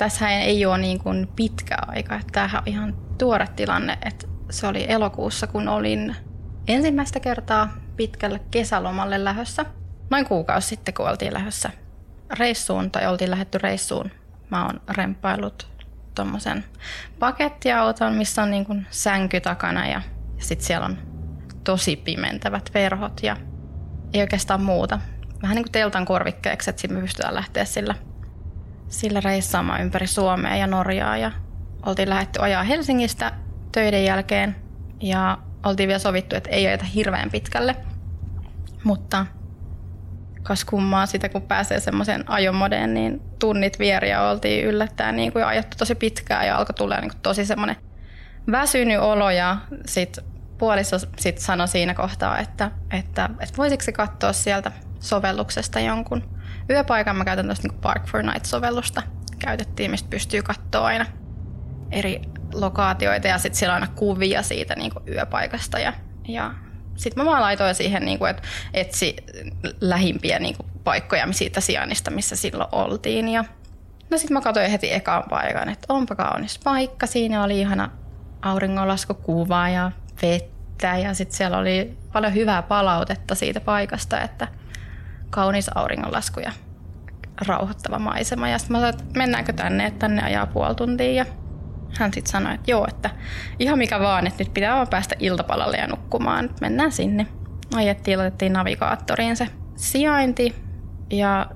tässä ei ole niin kuin pitkä aika. Tämähän on ihan tuore tilanne, että se oli elokuussa, kun olin ensimmäistä kertaa pitkälle kesälomalle lähössä. Noin kuukausi sitten, kun oltiin lähössä reissuun tai oltiin lähetty reissuun. Mä oon rempailut tuommoisen pakettiauton, missä on niin kuin sänky takana ja, ja sitten siellä on tosi pimentävät verhot ja ei oikeastaan muuta. Vähän niin kuin teltan korvikkeeksi, että me pystytään lähteä sillä, sillä reissaamaan ympäri Suomea ja Norjaa. Ja oltiin lähdetty ajaa Helsingistä töiden jälkeen ja oltiin vielä sovittu, että ei ajeta hirveän pitkälle. Mutta kas kummaa sitä, kun pääsee semmoiseen ajomodeen, niin tunnit vieriä oltiin yllättäen niin kuin ajettu tosi pitkään ja alkoi tulla niin kuin tosi semmoinen väsynyt olo ja sitten puoliso sit sanoi siinä kohtaa, että, että, että voisiko se katsoa sieltä sovelluksesta jonkun yöpaikan. Mä käytän tästä niin Park for Night-sovellusta. Käytettiin, mistä pystyy katsoa aina eri lokaatioita ja sitten siellä on aina kuvia siitä niin yöpaikasta. Ja, ja sitten mä vaan laitoin siihen, niin kuin, että etsi lähimpiä niin kuin, paikkoja siitä sijainnista, missä silloin oltiin. Ja no sitten mä katsoin heti ekaan paikan, että onpa kaunis paikka. Siinä oli ihana auringonlaskukuva ja vettä ja sitten siellä oli paljon hyvää palautetta siitä paikasta, että kaunis auringonlasku ja rauhoittava maisema. Ja sitten mä sanoin, että mennäänkö tänne, että tänne ajaa puoli tuntia. Ja hän sitten sanoi, että joo, että ihan mikä vaan, että nyt pitää vaan päästä iltapalalle ja nukkumaan. Nyt mennään sinne. Ajettiin, otettiin navigaattoriin se sijainti. Ja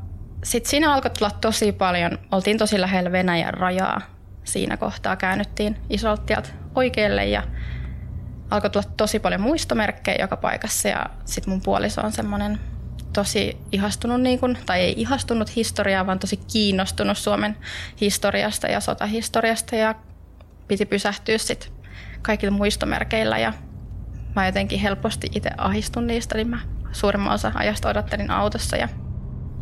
sitten siinä alkoi tulla tosi paljon, oltiin tosi lähellä Venäjän rajaa. Siinä kohtaa käännyttiin isolta oikealle ja alkoi tulla tosi paljon muistomerkkejä joka paikassa ja sitten mun puoliso on semmoinen tosi ihastunut, niin kun, tai ei ihastunut historiaa, vaan tosi kiinnostunut Suomen historiasta ja sotahistoriasta ja piti pysähtyä sitten kaikilla muistomerkeillä ja mä jotenkin helposti itse ahistun niistä, niin mä suurimman osa ajasta odottelin autossa ja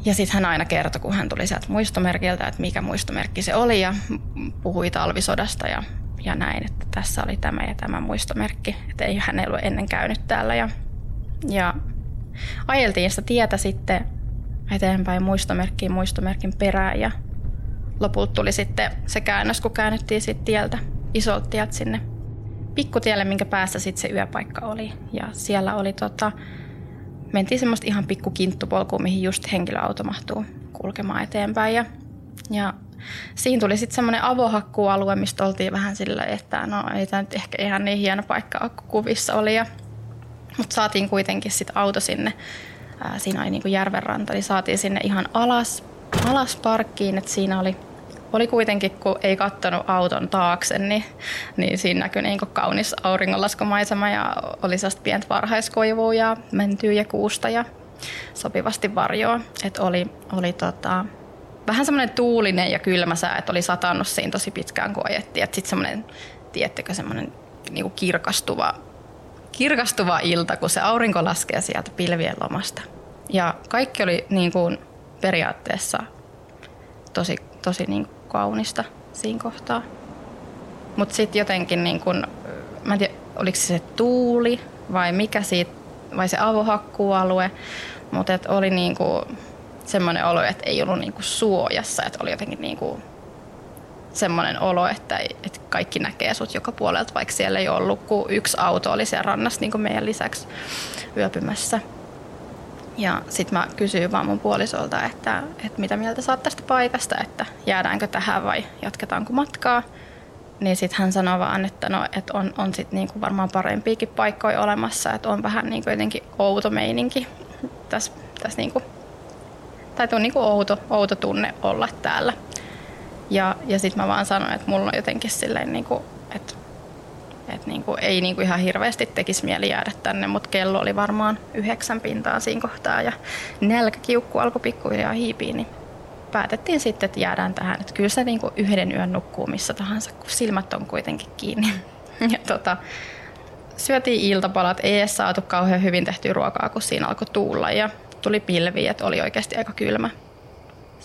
ja sitten hän aina kertoi, kun hän tuli sieltä muistomerkiltä, että mikä muistomerkki se oli ja puhui talvisodasta ja ja näin, että tässä oli tämä ja tämä muistomerkki, että ei hän ollut ennen käynyt täällä. Ja, ja ajeltiin sitä tietä sitten eteenpäin muistomerkkiin muistomerkin perään ja lopulta tuli sitten se käännös, kun käännyttiin sitten tieltä, isolta tieltä sinne pikkutielle, minkä päässä sitten se yöpaikka oli. Ja siellä oli tota, mentiin semmoista ihan pikku kinttupolkua, mihin just henkilöauto mahtuu kulkemaan eteenpäin. Ja, ja siinä tuli sitten semmoinen avohakkualue, mistä oltiin vähän sillä, että no ei tämä nyt ehkä ihan niin hieno paikka kuvissa oli. Ja, mutta saatiin kuitenkin sitten auto sinne, ää, siinä oli niinku järvenranta, niin saatiin sinne ihan alas, alas parkkiin, että siinä oli oli kuitenkin, kun ei kattonut auton taakse, niin, niin siinä näkyi niin kaunis auringonlaskumaisema ja oli sellaista pientä varhaiskoivua ja mentyä ja kuusta ja sopivasti varjoa. että oli, oli tota, vähän semmoinen tuulinen ja kylmä sää, että oli satannut siinä tosi pitkään, kun ajettiin. Sitten semmoinen, tiettekö, semmoinen niin kuin kirkastuva, kirkastuva ilta, kun se aurinko laskee sieltä pilvien lomasta. Ja kaikki oli niin kuin periaatteessa tosi, tosi niin kuin kaunista siinä kohtaa. Mutta sitten jotenkin, niin kuin, mä en tiedä, oliko se, se tuuli vai mikä siitä, vai se avohakkuualue, mutta oli niin kuin, semmoinen olo, että ei ollut niinku suojassa, että oli jotenkin niinku semmoinen olo, että, että kaikki näkee sut joka puolelta, vaikka siellä ei ollut, kun yksi auto oli siellä rannassa niin kuin meidän lisäksi yöpymässä. Ja sitten mä kysyin vaan mun puolisolta, että, että mitä mieltä sä oot tästä paikasta, että jäädäänkö tähän vai jatketaanko matkaa. Niin sitten hän sanoi vaan, että, no, että on, on sit niinku varmaan parempiakin paikkoja olemassa, että on vähän niinku jotenkin outo meininki tässä, tässä niinku tai tuo niin kuin outo, outo tunne olla täällä. Ja, ja sitten mä vaan sanoin, että mulla on jotenkin silleen, niin kuin, että, että niin kuin, ei niin kuin ihan hirveästi tekisi mieli jäädä tänne, mutta kello oli varmaan yhdeksän pintaa siinä kohtaa ja nälkäkiukku alkoi pikkuhiljaa hiipiä, niin päätettiin sitten, että jäädään tähän. Että kyllä se niin kuin yhden yön nukkuu missä tahansa, kun silmät on kuitenkin kiinni. Ja tota, syötiin iltapalat, ei edes saatu kauhean hyvin tehtyä ruokaa, kun siinä alkoi tuulla ja tuli pilvi, että oli oikeasti aika kylmä.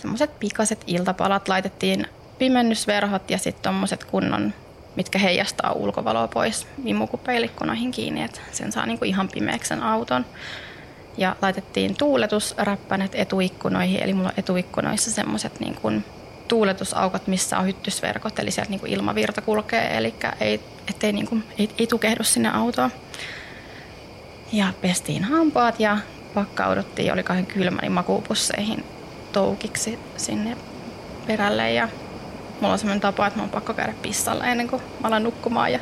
Semmoiset pikaset iltapalat laitettiin pimennysverhot ja sitten tommoset kunnon, mitkä heijastaa ulkovaloa pois imukupeilikkunoihin kiinni, että sen saa niinku ihan pimeäksi sen auton. Ja laitettiin tuuletusräppänet etuikkunoihin, eli mulla on etuikkunoissa semmoiset niin tuuletusaukot, missä on hyttysverkot, eli sieltä niin kuin ilmavirta kulkee, eli ei, ettei niin kuin, ei, ei tukehdu sinne autoon. Ja pestiin hampaat ja pakkauduttiin, oli kahden kylmä, niin makuupusseihin toukiksi sinne perälle. Ja mulla on sellainen tapa, että mä on pakko käydä pissalla ennen kuin mä alan nukkumaan. Ja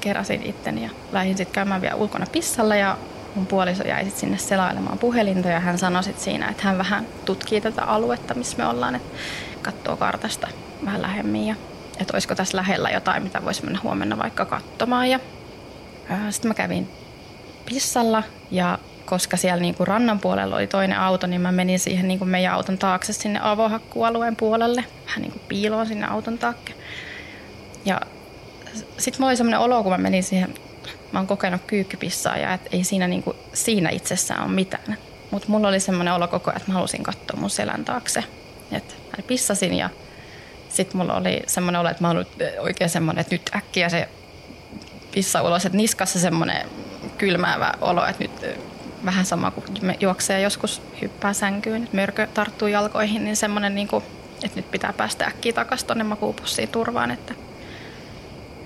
keräsin itteni ja lähdin sitten käymään vielä ulkona pissalla ja mun puoliso jäi sit sinne selailemaan puhelinta ja hän sanoi sit siinä, että hän vähän tutkii tätä aluetta, missä me ollaan, että katsoo kartasta vähän lähemmin ja että olisiko tässä lähellä jotain, mitä voisi mennä huomenna vaikka katsomaan. Ja sitten mä kävin pissalla ja koska siellä niin kuin rannan puolella oli toinen auto, niin mä menin siihen niin kuin meidän auton taakse sinne avohakkualueen puolelle, vähän niin kuin piiloon sinne auton taakse. Ja sitten mulla oli semmoinen olo, kun mä menin siihen, mä oon kokenut kyykkypissaa ja et ei siinä, niin kuin, siinä itsessään ole mitään. Mutta mulla oli semmoinen olo koko ajan, että mä halusin katsoa mun selän taakse. Et mä pissasin ja sitten mulla oli semmoinen olo, että mä olin oikein semmoinen, että nyt äkkiä se pissa ulos, että niskassa semmoinen kylmäävä olo, että nyt vähän sama kuin juoksee joskus hyppää sänkyyn, että mörkö tarttuu jalkoihin, niin semmoinen, niin kuin, että nyt pitää päästä äkkiä takaisin tuonne makuupussiin turvaan. Että,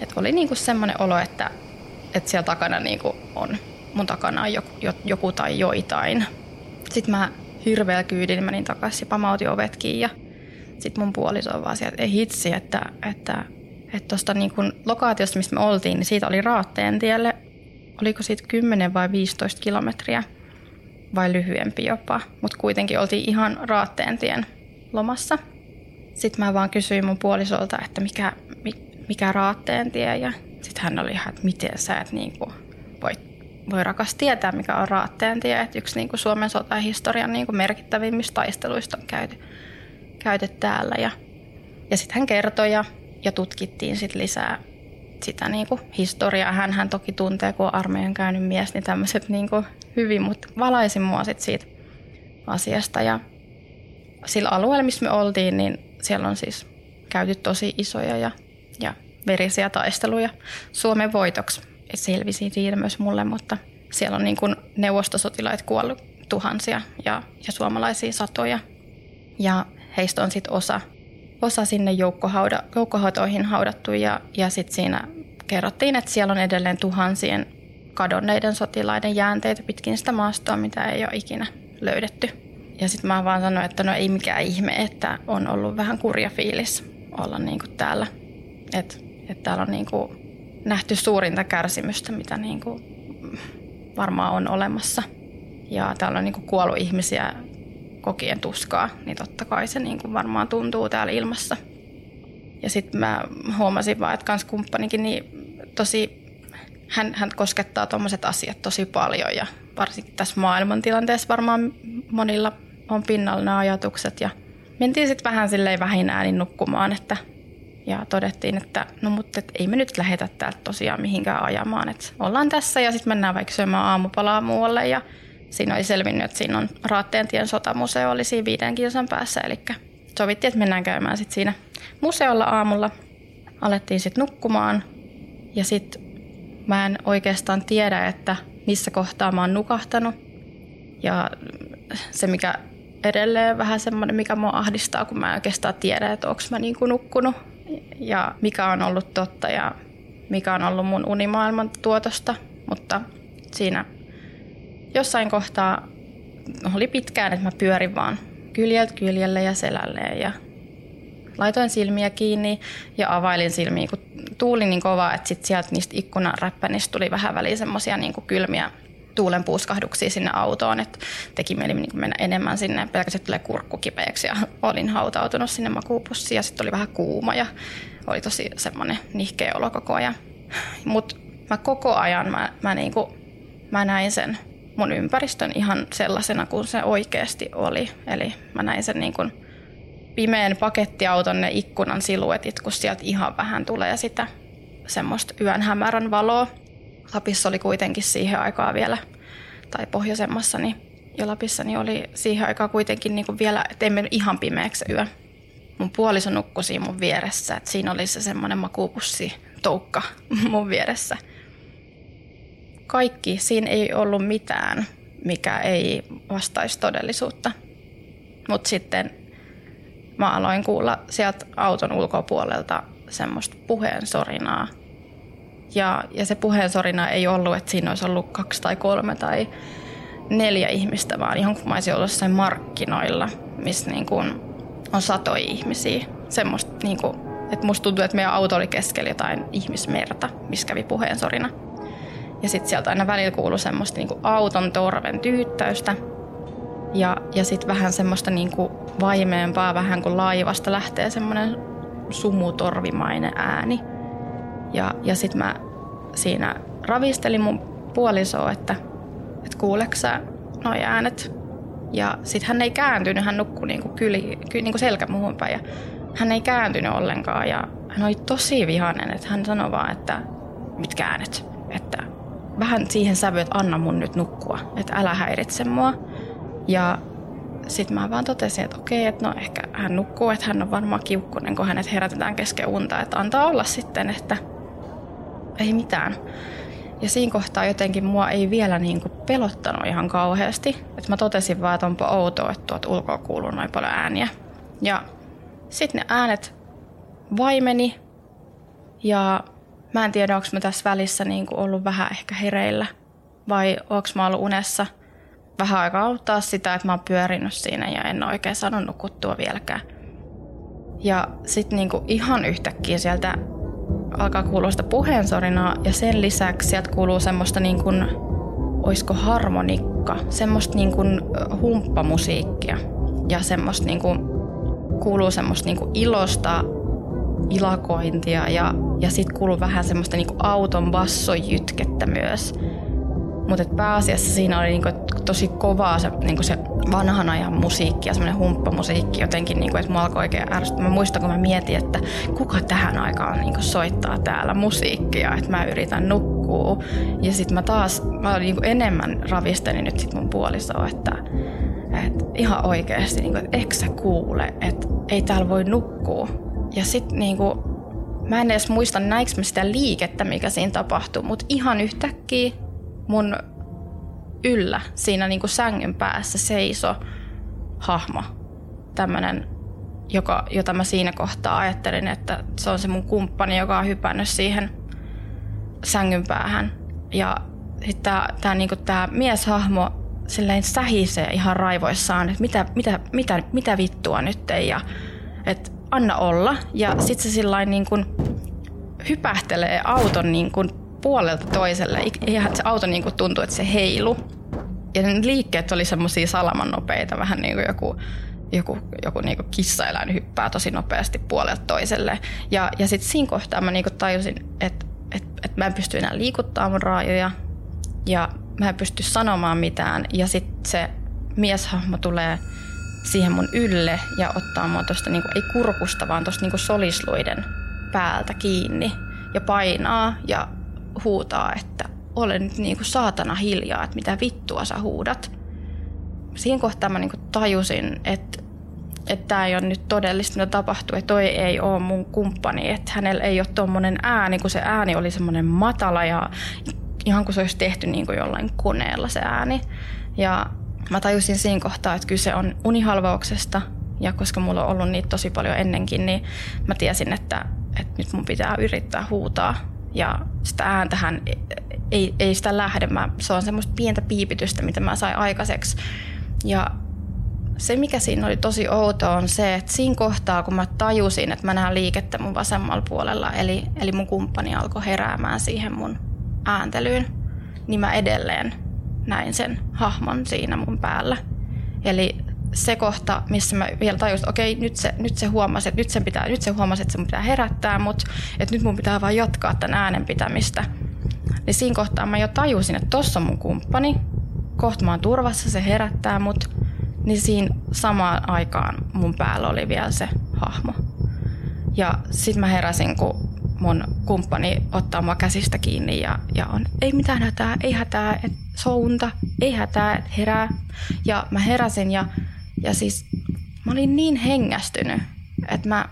että oli niin kuin semmoinen olo, että, että siellä takana niin kuin on, mun takana on joku, joku tai joitain. Sitten mä hirveällä kyydin menin takaisin, pamautin ovet kiinni ja sitten mun puoliso on vaan sieltä, ei hitsi, että, että että tuosta niin lokaatiosta, mistä me oltiin, niin siitä oli Raatteen tielle oliko siitä 10 vai 15 kilometriä vai lyhyempi jopa, mutta kuitenkin oltiin ihan Raatteen tien lomassa. Sitten mä vaan kysyin mun puolisolta, että mikä, mikä Raatteen ja sitten hän oli ihan, että miten sä et niin kuin voi, voi rakas tietää, mikä on Raatteen tie. Että yksi niin kuin Suomen sotahistorian niin kuin merkittävimmistä taisteluista on käyty, käyty täällä. Ja, ja sitten hän kertoi ja, ja tutkittiin sit lisää sitä niin kuin historiaa. Hän, hän toki tuntee, kun on armeijan käynyt mies, niin tämmöiset niin kuin hyvin, mutta valaisi mua sit siitä asiasta. Ja sillä alueella, missä me oltiin, niin siellä on siis käyty tosi isoja ja, ja verisiä taisteluja Suomen voitoksi. Selvisi siitä myös mulle, mutta siellä on niin kuin neuvostosotilaat kuollut tuhansia ja, ja suomalaisia satoja. Ja heistä on sitten osa osa sinne joukkohauda, joukkohautoihin haudattu ja, ja sitten siinä kerrottiin, että siellä on edelleen tuhansien kadonneiden sotilaiden jäänteitä pitkin sitä maastoa, mitä ei ole ikinä löydetty. Ja sitten mä vaan sanoin, että no ei mikään ihme, että on ollut vähän kurja fiilis olla niin kuin täällä. Että et täällä on niin kuin nähty suurinta kärsimystä, mitä niin kuin varmaan on olemassa. Ja täällä on niin kuin kuollut ihmisiä kokien tuskaa, niin totta kai se niin kuin varmaan tuntuu täällä ilmassa. Ja sitten mä huomasin vaan, että kans kumppanikin niin tosi, hän, hän koskettaa tuommoiset asiat tosi paljon ja varsinkin tässä maailmantilanteessa varmaan monilla on pinnalla nämä ajatukset ja mentiin sitten vähän silleen vähin äänin nukkumaan, että ja todettiin, että no mutta et ei me nyt lähetä täältä tosiaan mihinkään ajamaan, että ollaan tässä ja sitten mennään vaikka syömään aamupalaa muualle ja siinä oli selvinnyt, että siinä on Raatteentien sotamuseo oli siinä viiden kilsan päässä, eli sovittiin, että mennään käymään sitten siinä museolla aamulla. Alettiin sitten nukkumaan ja sitten mä en oikeastaan tiedä, että missä kohtaa mä oon nukahtanut. Ja se, mikä edelleen vähän semmoinen, mikä mua ahdistaa, kun mä en oikeastaan tiedä, että onko mä niin nukkunut ja mikä on ollut totta ja mikä on ollut mun unimaailman tuotosta. Mutta siinä jossain kohtaa oli pitkään, että mä pyörin vaan kyljeltä kyljelle ja selälleen ja laitoin silmiä kiinni ja availin silmiä, kun tuuli niin kova, että sit sieltä niistä ikkunan räppänistä tuli vähän väliin semmoisia niin kylmiä tuulen puuskahduksia sinne autoon, että teki mieli niin mennä enemmän sinne, pelkästään tulee kurkku kipeäksi ja olin hautautunut sinne makuupussiin ja sitten oli vähän kuuma ja oli tosi semmoinen nihkeä olo koko ajan. Mutta mä koko ajan mä, mä, kuin, mä näin sen mun ympäristön ihan sellaisena kuin se oikeasti oli. Eli mä näin sen niin kuin pimeän pakettiauton ne ikkunan siluetit, kun sieltä ihan vähän tulee sitä semmoista yön hämärän valoa. Lapissa oli kuitenkin siihen aikaan vielä, tai pohjoisemmassa, niin ja Lapissa niin oli siihen aikaan kuitenkin niin kuin vielä, että ei mennyt ihan pimeäksi yö. Mun puoliso nukkui siinä mun vieressä, että siinä oli se semmoinen makuupussi toukka mun vieressä – kaikki, siinä ei ollut mitään, mikä ei vastaisi todellisuutta. Mutta sitten mä aloin kuulla sieltä auton ulkopuolelta semmoista puheensorinaa. Ja, ja se puheensorina ei ollut, että siinä olisi ollut kaksi tai kolme tai neljä ihmistä, vaan ihan kuin mä olisin ollut jossain markkinoilla, missä niin kuin on satoja ihmisiä. Semmoista, niin kuin, että musta tuntuu, että meidän auto oli keskellä jotain ihmismerta, missä kävi puheensorina. Ja sitten sieltä aina välillä kuului semmoista niin kuin auton torven tyyttäystä. Ja, ja sitten vähän semmoista niin kuin vaimeempaa, vähän kuin laivasta lähtee semmoinen sumutorvimainen ääni. Ja, ja sitten mä siinä ravistelin mun puolisoa, että, että kuuleeko sä noi äänet. Ja sitten hän ei kääntynyt, hän nukkui niinku kyli, ky, niinku selkä muuhun päin. Ja hän ei kääntynyt ollenkaan ja hän oli tosi vihainen, että hän sanoi vaan, että mitkä äänet. Että vähän siihen sävyyn, että anna mun nyt nukkua, että älä häiritse mua. Ja sitten mä vaan totesin, että okei, että no ehkä hän nukkuu, että hän on varmaan kiukkunen, kun hänet herätetään kesken unta, että antaa olla sitten, että ei mitään. Ja siinä kohtaa jotenkin mua ei vielä niin kuin pelottanut ihan kauheasti. Että mä totesin vaan, että onpa outoa, että tuot ulkoa kuuluu noin paljon ääniä. Ja sitten ne äänet vaimeni ja mä en tiedä, onko mä tässä välissä niin kuin ollut vähän ehkä hereillä vai onko mä ollut unessa – vähän aikaa auttaa sitä, että mä oon pyörinyt siinä ja en oikein saanut nukuttua vieläkään. Ja sitten niinku ihan yhtäkkiä sieltä alkaa kuulua sitä puheensorinaa ja sen lisäksi sieltä kuuluu semmoista niin kuin, oisko harmonikka, semmoista niin kuin humppamusiikkia ja semmoista niin kuin, kuuluu semmoista niin kuin ilosta ilakointia ja, ja sitten kuuluu vähän semmoista niin kuin auton bassojytkettä myös. Mutta pääasiassa siinä oli niinku tosi kovaa se, niinku se vanhan ajan musiikki ja semmoinen humppamusiikki jotenkin, niinku, että mua alkoi oikein ärsyttää. Mä muistan, kun mä mietin, että kuka tähän aikaan niinku soittaa täällä musiikkia, että mä yritän nukkua. Ja sitten mä taas, mä olin niinku enemmän ravisteni nyt sit mun puolisoa, että, että ihan oikeasti, niinku, että eikö sä kuule, että ei täällä voi nukkua. Ja sitten niinku, mä en edes muista näikö mä sitä liikettä, mikä siinä tapahtui, mutta ihan yhtäkkiä mun yllä siinä niin kuin sängyn päässä seiso hahmo. Tämmöinen, joka, jota mä siinä kohtaa ajattelin, että se on se mun kumppani, joka on hypännyt siihen sängyn päähän. Ja sitten tämä, tämä, niin tämä mieshahmo silleen sähisee ihan raivoissaan, että mitä, mitä, mitä, mitä vittua nyt ja että anna olla. Ja sitten se sillä niin kuin hypähtelee auton niin kuin puolelta toiselle. Ihan se auto niin kuin tuntui, että se heilu. Ja ne liikkeet oli semmoisia salaman nopeita, vähän niin kuin joku, joku, joku niin kuin kissaeläin hyppää tosi nopeasti puolelta toiselle. Ja, ja sitten siinä kohtaa mä niin kuin tajusin, että, että, että mä en pysty enää liikuttamaan mun raajoja ja mä en pysty sanomaan mitään. Ja sitten se mieshahmo tulee siihen mun ylle ja ottaa mua tuosta, niinku, ei kurkusta, vaan tuosta niinku solisluiden päältä kiinni ja painaa ja huutaa, että ole nyt niin kuin saatana hiljaa, että mitä vittua sä huudat. Siinä kohtaa mä niin kuin tajusin, että että tämä ei ole nyt todellista, mitä tapahtuu, että toi ei ole mun kumppani, että hänellä ei ole tuommoinen ääni, kun se ääni oli semmoinen matala ja ihan kuin se olisi tehty niin kuin jollain koneella se ääni. Ja mä tajusin siinä kohtaa, että kyse on unihalvauksesta ja koska mulla on ollut niitä tosi paljon ennenkin, niin mä tiesin, että, että nyt mun pitää yrittää huutaa ja sitä ääntähän ei, ei sitä lähde. Mä, se on semmoista pientä piipitystä, mitä mä sain aikaiseksi. Ja se, mikä siinä oli tosi outoa, on se, että siinä kohtaa, kun mä tajusin, että mä näen liikettä mun vasemmalla puolella, eli, eli mun kumppani alkoi heräämään siihen mun ääntelyyn, niin mä edelleen näin sen hahmon siinä mun päällä. Eli se kohta, missä mä vielä tajusin, että okei, nyt se, nyt se huomasi, että nyt, sen pitää, nyt se huomasi, että se mun pitää herättää mut, että nyt mun pitää vaan jatkaa tämän äänen pitämistä. Niin siinä kohtaa mä jo tajusin, että tossa on mun kumppani, kohta mä oon turvassa, se herättää mut, niin siinä samaan aikaan mun päällä oli vielä se hahmo. Ja sit mä heräsin, kun mun kumppani ottaa mua käsistä kiinni ja, ja on, ei mitään hätää, ei hätää, et sounta, ei hätää, herää. Ja mä heräsin ja ja siis mä olin niin hengästynyt, että mä,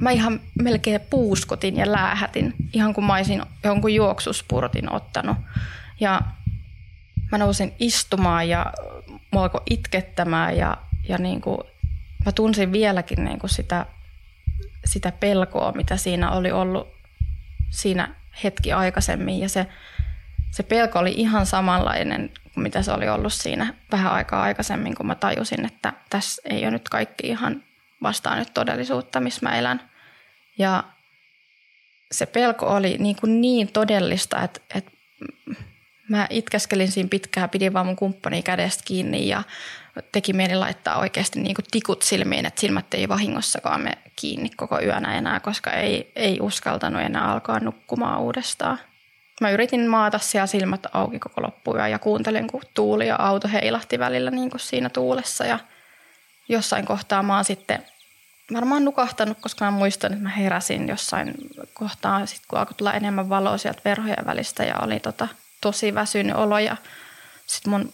mä ihan melkein puuskutin ja läähätin, ihan kuin mä olisin jonkun juoksuspurtin ottanut. Ja mä nousin istumaan ja mua alkoi itkettämään ja, ja niin kuin, mä tunsin vieläkin niin kuin sitä, sitä pelkoa, mitä siinä oli ollut siinä hetki aikaisemmin. Ja se, se pelko oli ihan samanlainen kuin mitä se oli ollut siinä vähän aikaa aikaisemmin, kun mä tajusin, että tässä ei ole nyt kaikki ihan vastaan nyt todellisuutta, missä mä elän. Ja se pelko oli niin, kuin niin todellista, että, että mä itkeskelin siinä pitkään, pidin vaan mun kumppani kädestä kiinni ja teki mieli laittaa oikeasti niin kuin tikut silmiin, että silmät ei vahingossakaan me kiinni koko yönä enää, koska ei, ei uskaltanut enää alkaa nukkumaan uudestaan. Mä yritin maata siellä silmät auki koko loppuyö ja kuuntelin, kun tuuli ja auto heilahti välillä niin kuin siinä tuulessa. Ja jossain kohtaa mä oon sitten varmaan nukahtanut, koska mä muistan, että mä heräsin jossain kohtaa, sit kun alkoi tulla enemmän valoa sieltä verhojen välistä ja oli tota, tosi väsynyt olo. Ja sitten mun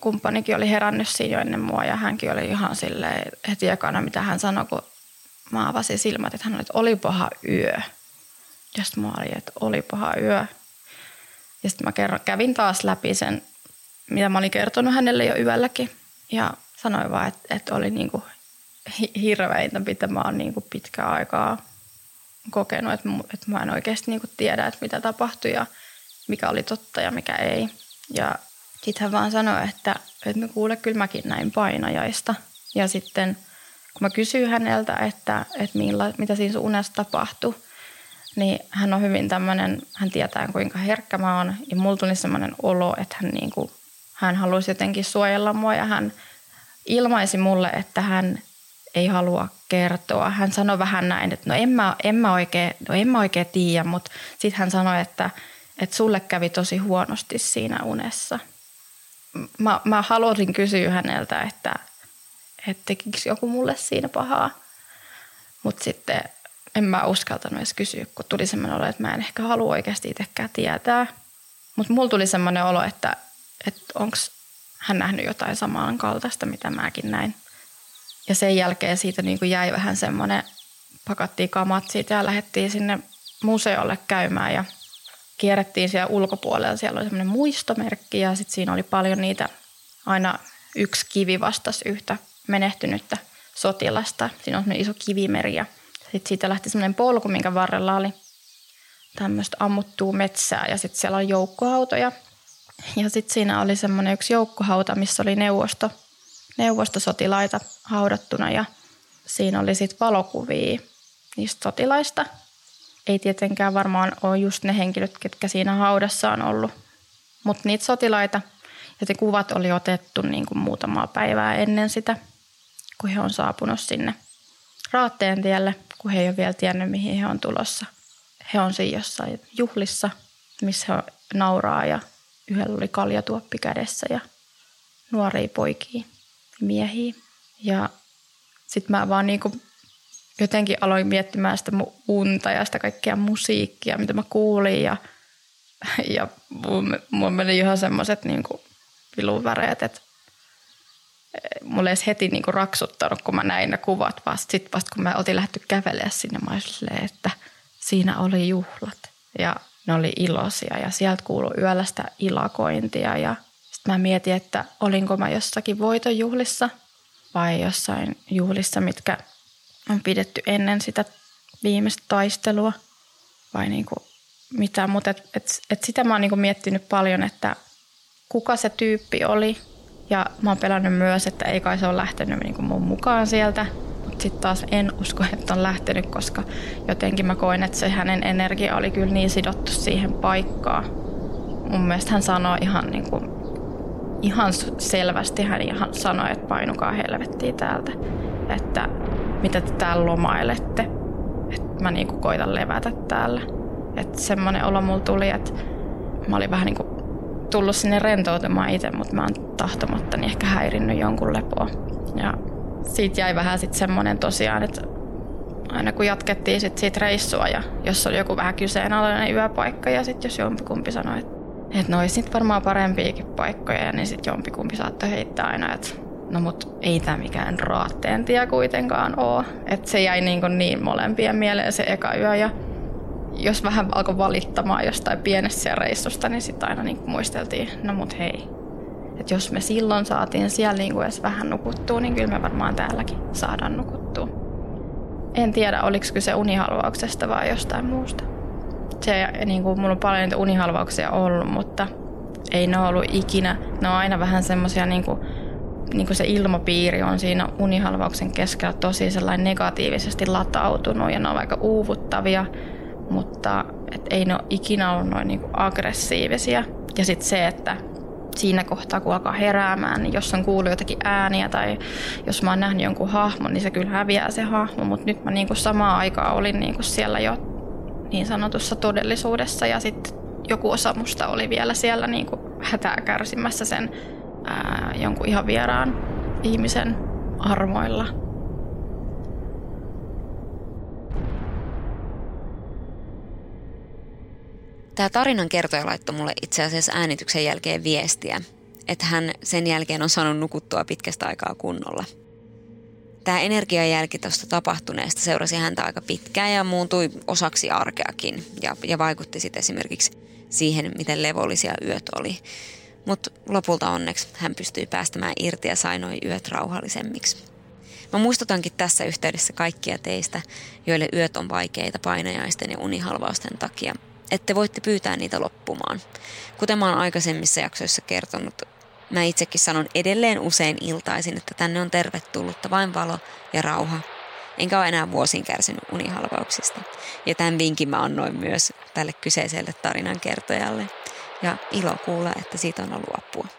kumppanikin oli herännyt siinä jo ennen mua ja hänkin oli ihan silleen heti ekana, mitä hän sanoi, kun mä avasin silmät, että hän oli, että oli paha yö. Ja sitten mä olin, että oli paha yö. Ja sitten mä kerron, kävin taas läpi sen, mitä mä olin kertonut hänelle jo yölläkin. Ja sanoin vaan, että, että oli niin kuin hirveintä, mitä mä oon niin kuin pitkää aikaa kokenut. Että, että mä en oikeasti niin kuin tiedä, että mitä tapahtui ja mikä oli totta ja mikä ei. Ja sitten hän vaan sanoi, että, että me kuule, kyllä mäkin näin painajaista. Ja sitten kun mä kysyin häneltä, että, että milla, mitä siinä sun unessa tapahtui, niin hän on hyvin tämmöinen, hän tietää kuinka herkkä mä oon. Ja mulla tuli semmoinen olo, että hän, niin kuin, hän halusi jotenkin suojella mua ja hän ilmaisi mulle, että hän ei halua kertoa. Hän sanoi vähän näin, että no en mä, en mä oikein, no en mä oikein tiedä, mutta sitten hän sanoi, että, että sulle kävi tosi huonosti siinä unessa. Mä, mä halusin kysyä häneltä, että, että tekikö joku mulle siinä pahaa. Mutta sitten en mä uskaltanut edes kysyä, kun tuli semmoinen olo, että mä en ehkä halua oikeasti itsekään tietää. Mutta mulla tuli semmoinen olo, että, että onko hän nähnyt jotain samankaltaista, mitä mäkin näin. Ja sen jälkeen siitä niin kuin jäi vähän semmoinen, pakattiin kamat siitä ja lähdettiin sinne museolle käymään ja kierrettiin siellä ulkopuolella. Siellä oli semmoinen muistomerkki ja sitten siinä oli paljon niitä, aina yksi kivi vastasi yhtä menehtynyttä sotilasta. Siinä on semmoinen iso kivimeri ja sitten siitä lähti semmoinen polku, minkä varrella oli tämmöistä ammuttua metsää ja sitten siellä oli joukkohautoja. Ja sitten siinä oli semmoinen yksi joukkohauta, missä oli neuvosto, neuvostosotilaita haudattuna ja siinä oli sitten valokuvia niistä sotilaista. Ei tietenkään varmaan ole just ne henkilöt, ketkä siinä haudassa on ollut, mutta niitä sotilaita ja te kuvat oli otettu niin kuin muutamaa päivää ennen sitä, kun he on saapunut sinne Raatteen tielle – kun he ei ole vielä tiennyt, mihin he on tulossa. He on siinä jossain juhlissa, missä he nauraa ja yhdellä oli kaljatuoppi kädessä ja nuoria poikia, miehiä. Ja sitten mä vaan niinku jotenkin aloin miettimään sitä mun unta ja sitä kaikkea musiikkia, mitä mä kuulin ja, ja mun meni ihan semmoiset niinku viluväreet, että mulle edes heti niinku raksuttanut, kun mä näin ne kuvat. Vasta sitten vasta kun mä oltiin lähdetty kävelemään sinne, mä silleen, että siinä oli juhlat. Ja ne oli iloisia ja sieltä kuului yöllä sitä ilakointia. Ja sitten mä mietin, että olinko mä jossakin voitojuhlissa vai jossain juhlissa, mitkä on pidetty ennen sitä viimeistä taistelua vai niinku mitä. Mutta et, et, et sitä mä oon niinku miettinyt paljon, että kuka se tyyppi oli – ja mä oon pelännyt myös, että ei kai se ole lähtenyt niin mun mukaan sieltä. Mutta sitten taas en usko, että on lähtenyt, koska jotenkin mä koen, että se hänen energia oli kyllä niin sidottu siihen paikkaan. Mun mielestä hän sanoi ihan, niin kuin, ihan selvästi, hän ihan sanoi, että painukaa helvettiin täältä. Että mitä te täällä lomailette. Että mä niin koitan levätä täällä. Että semmoinen olo mulla tuli, että mä olin vähän niin kuin tullut sinne rentoutumaan itse, mutta mä oon tahtomatta niin ehkä häirinnyt jonkun lepoa. Ja siitä jäi vähän sitten semmoinen tosiaan, että aina kun jatkettiin sit siitä reissua ja jos oli joku vähän kyseenalainen yöpaikka ja sitten jos jompikumpi sanoi, että, että no olisi varmaan parempiakin paikkoja, niin sitten jompikumpi saattoi heittää aina, että no mut ei tämä mikään raatteen tie kuitenkaan ole. Että se jäi niin, niin molempien mieleen se eka yö ja jos vähän alkoi valittamaan jostain pienestä reissusta, niin sitten aina niin muisteltiin, no mut hei, Että jos me silloin saatiin siellä niin kuin edes vähän nukuttua, niin kyllä me varmaan täälläkin saadaan nukuttua. En tiedä, oliko kyse unihalvauksesta vai jostain muusta. Se, niin kuin, mulla on paljon niitä unihalvauksia ollut, mutta ei ne ollut ikinä. Ne on aina vähän semmoisia, niin kuin, niin kuin se ilmapiiri on siinä unihalvauksen keskellä tosi sellainen negatiivisesti latautunut ja ne on aika uuvuttavia, mutta et ei ne ole ikinä ollut noin niin aggressiivisia. Ja sitten se, että siinä kohtaa, kun alkaa heräämään, niin jos on kuullut jotakin ääniä tai jos mä oon nähnyt jonkun hahmon, niin se kyllä häviää se hahmo, mutta nyt mä niin kuin samaan aikaan olin niin kuin siellä jo niin sanotussa todellisuudessa ja sitten joku osa musta oli vielä siellä niin kuin hätää kärsimässä sen ää, jonkun ihan vieraan ihmisen armoilla. Tämä tarinan kertoja laittoi mulle itse asiassa äänityksen jälkeen viestiä, että hän sen jälkeen on saanut nukuttua pitkästä aikaa kunnolla. Tämä energiajälki tuosta tapahtuneesta seurasi häntä aika pitkään ja muuntui osaksi arkeakin ja, ja vaikutti sitten esimerkiksi siihen, miten levollisia yöt oli. Mutta lopulta onneksi hän pystyi päästämään irti ja sai noin yöt rauhallisemmiksi. Mä muistutankin tässä yhteydessä kaikkia teistä, joille yöt on vaikeita painajaisten ja unihalvausten takia, että voitte pyytää niitä loppumaan. Kuten mä oon aikaisemmissa jaksoissa kertonut, mä itsekin sanon edelleen usein iltaisin, että tänne on tervetullutta vain valo ja rauha. Enkä ole enää vuosiin kärsinyt unihalvauksista. Ja tämän vinkin mä annoin myös tälle kyseiselle tarinan kertojalle. Ja ilo kuulla, että siitä on ollut apua.